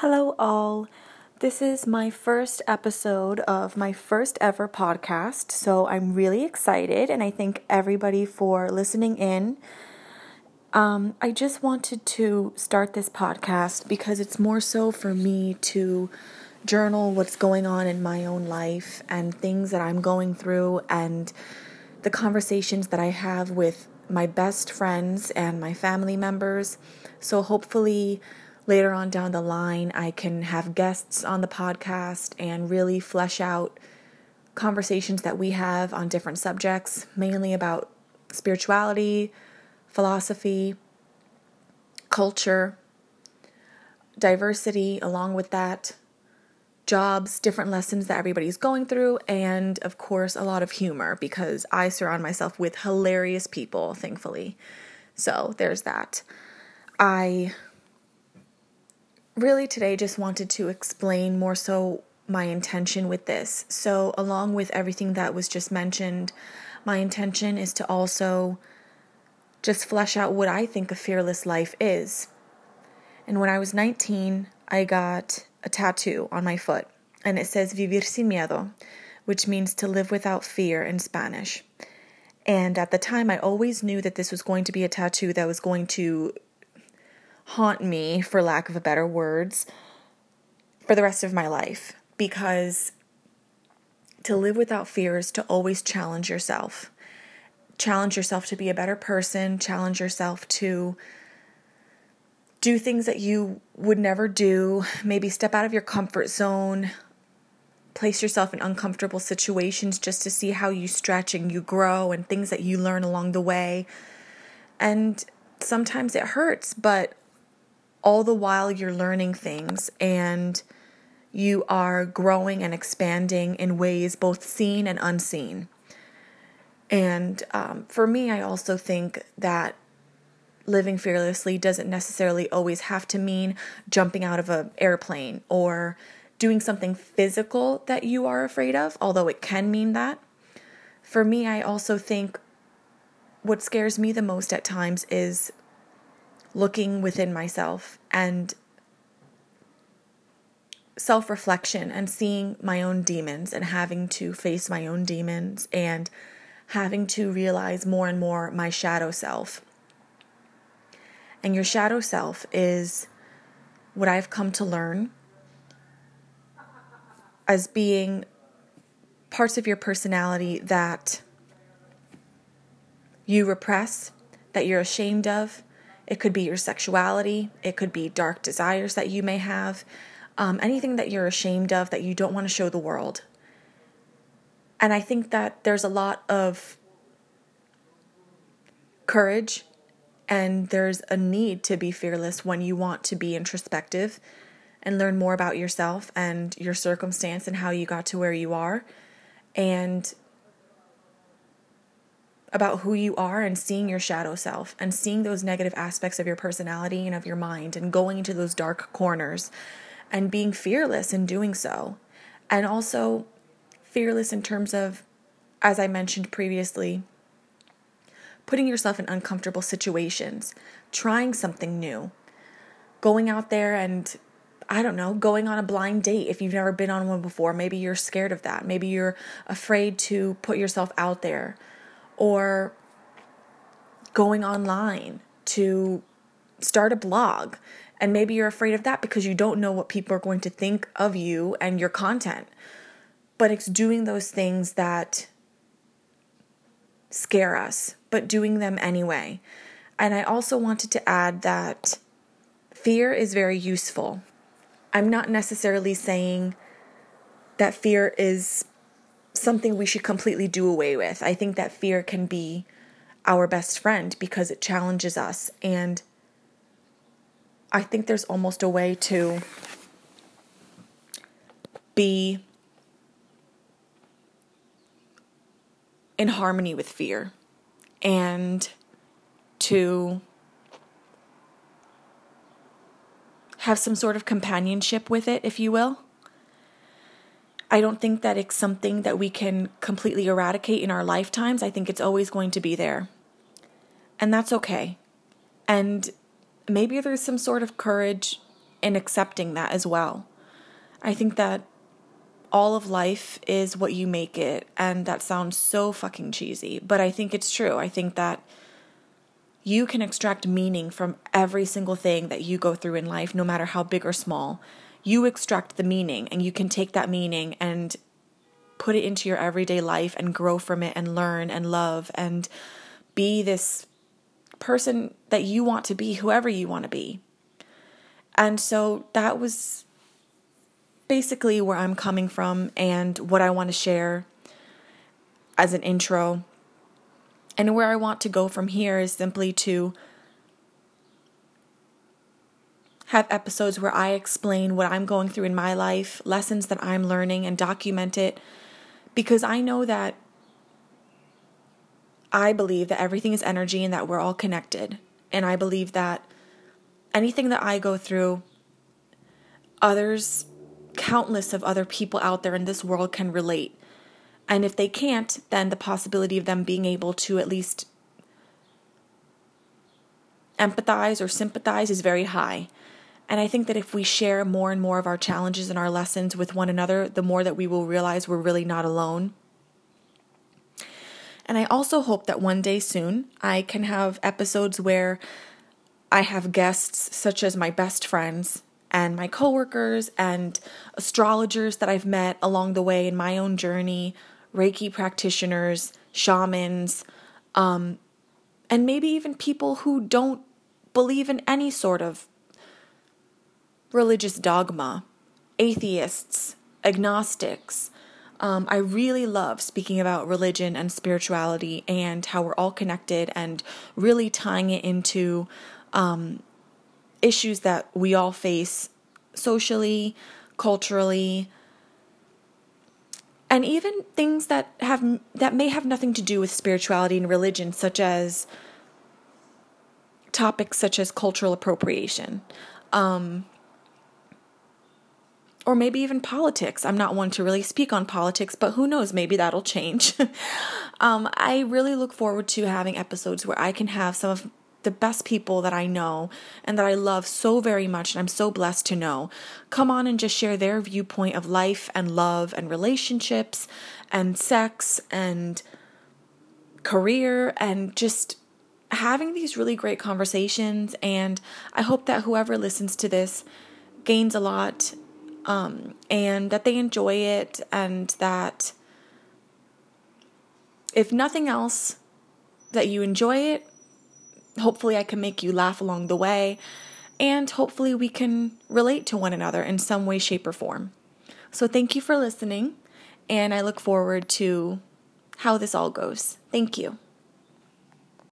Hello, all. This is my first episode of my first ever podcast, so I'm really excited, and I thank everybody for listening in. Um, I just wanted to start this podcast because it's more so for me to journal what's going on in my own life and things that I'm going through, and the conversations that I have with my best friends and my family members. So, hopefully, later on down the line, I can have guests on the podcast and really flesh out conversations that we have on different subjects, mainly about spirituality, philosophy, culture, diversity, along with that, jobs, different lessons that everybody's going through, and of course, a lot of humor because I surround myself with hilarious people, thankfully. So there's that. I really today just wanted to explain more so my intention with this. So, along with everything that was just mentioned, my intention is to also just flesh out what I think a fearless life is. And when I was 19, I got a tattoo on my foot, and it says Vivir sin miedo, which means to live without fear in Spanish. And at the time, I always knew that this was going to be a tattoo that was going to haunt me, for lack of a better words, for the rest of my life. Because to live without fear is to always challenge yourself. Challenge yourself to be a better person, challenge yourself to do things that you would never do, maybe step out of your comfort zone, place yourself in uncomfortable situations just to see how you stretch and you grow and things that you learn along the way. And sometimes it hurts, but all the while you're learning things and you are growing and expanding in ways both seen and unseen. And um, for me, I also think that living fearlessly doesn't necessarily always have to mean jumping out of an airplane or doing something physical that you are afraid of, although it can mean that. For me, I also think what scares me the most at times is looking within myself and self reflection and seeing my own demons and having to face my own demons and having to realize more and more my shadow self. And your shadow self is what I've come to learn as being parts of your personality that you repress, that you're ashamed of, it could be your sexuality, it could be dark desires that you may have, um, anything that you're ashamed of that you don't want to show the world. And I think that there's a lot of courage and there's a need to be fearless when you want to be introspective and learn more about yourself and your circumstance and how you got to where you are. And about who you are and seeing your shadow self and seeing those negative aspects of your personality and of your mind and going into those dark corners and being fearless in doing so. And also fearless in terms of, as I mentioned previously, putting yourself in uncomfortable situations, trying something new, going out there and I don't know, going on a blind date if you've never been on one before. Maybe you're scared of that. Maybe you're afraid to put yourself out there or going online to start a blog. And maybe you're afraid of that because you don't know what people are going to think of you and your content. But it's doing those things that scare us, but doing them anyway. And I also wanted to add that fear is very useful. I'm not necessarily saying that fear is something we should completely do away with. I think that fear can be our best friend because it challenges us. And I think there's almost a way to be in harmony with fear and to have some sort of companionship with it, if you will. I don't think that it's something that we can completely eradicate in our lifetimes. I think it's always going to be there. And that's okay. And maybe there's some sort of courage in accepting that as well. I think that all of life is what you make it. And that sounds so fucking cheesy, but I think it's true. I think that you can extract meaning from every single thing that you go through in life, no matter how big or small. You extract the meaning, and you can take that meaning and put it into your everyday life and grow from it and learn and love and be this person that you want to be, whoever you want to be. And so that was basically where I'm coming from and what I want to share as an intro. And where I want to go from here is simply to have episodes where I explain what I'm going through in my life, lessons that I'm learning, and document it because I know that I believe that everything is energy and that we're all connected. And I believe that anything that I go through, others countless of other people out there in this world can relate. And if they can't, then the possibility of them being able to at least empathize or sympathize is very high. And I think that if we share more and more of our challenges and our lessons with one another, the more that we will realize we're really not alone. And I also hope that one day soon I can have episodes where I have guests such as my best friends and my coworkers and astrologers that I've met along the way in my own journey, Reiki practitioners, shamans, um, and maybe even people who don't believe in any sort of religious dogma, atheists, agnostics. Um, I really love speaking about religion and spirituality and how we're all connected and really tying it into um, issues that we all face socially, culturally, and even things that have that may have nothing to do with spirituality and religion such as topics such as cultural appropriation um, or maybe even politics. I'm not one to really speak on politics, but who knows? Maybe that'll change. um, I really look forward to having episodes where I can have some of the best people that I know and that I love so very much, and I'm so blessed to know, come on and just share their viewpoint of life and love and relationships and sex and career and just having these really great conversations. And I hope that whoever listens to this gains a lot um, and that they enjoy it and that if nothing else, that you enjoy it hopefully, I can make you laugh along the way, and hopefully, we can relate to one another in some way, shape, or form. So, thank you for listening, and I look forward to how this all goes. Thank you.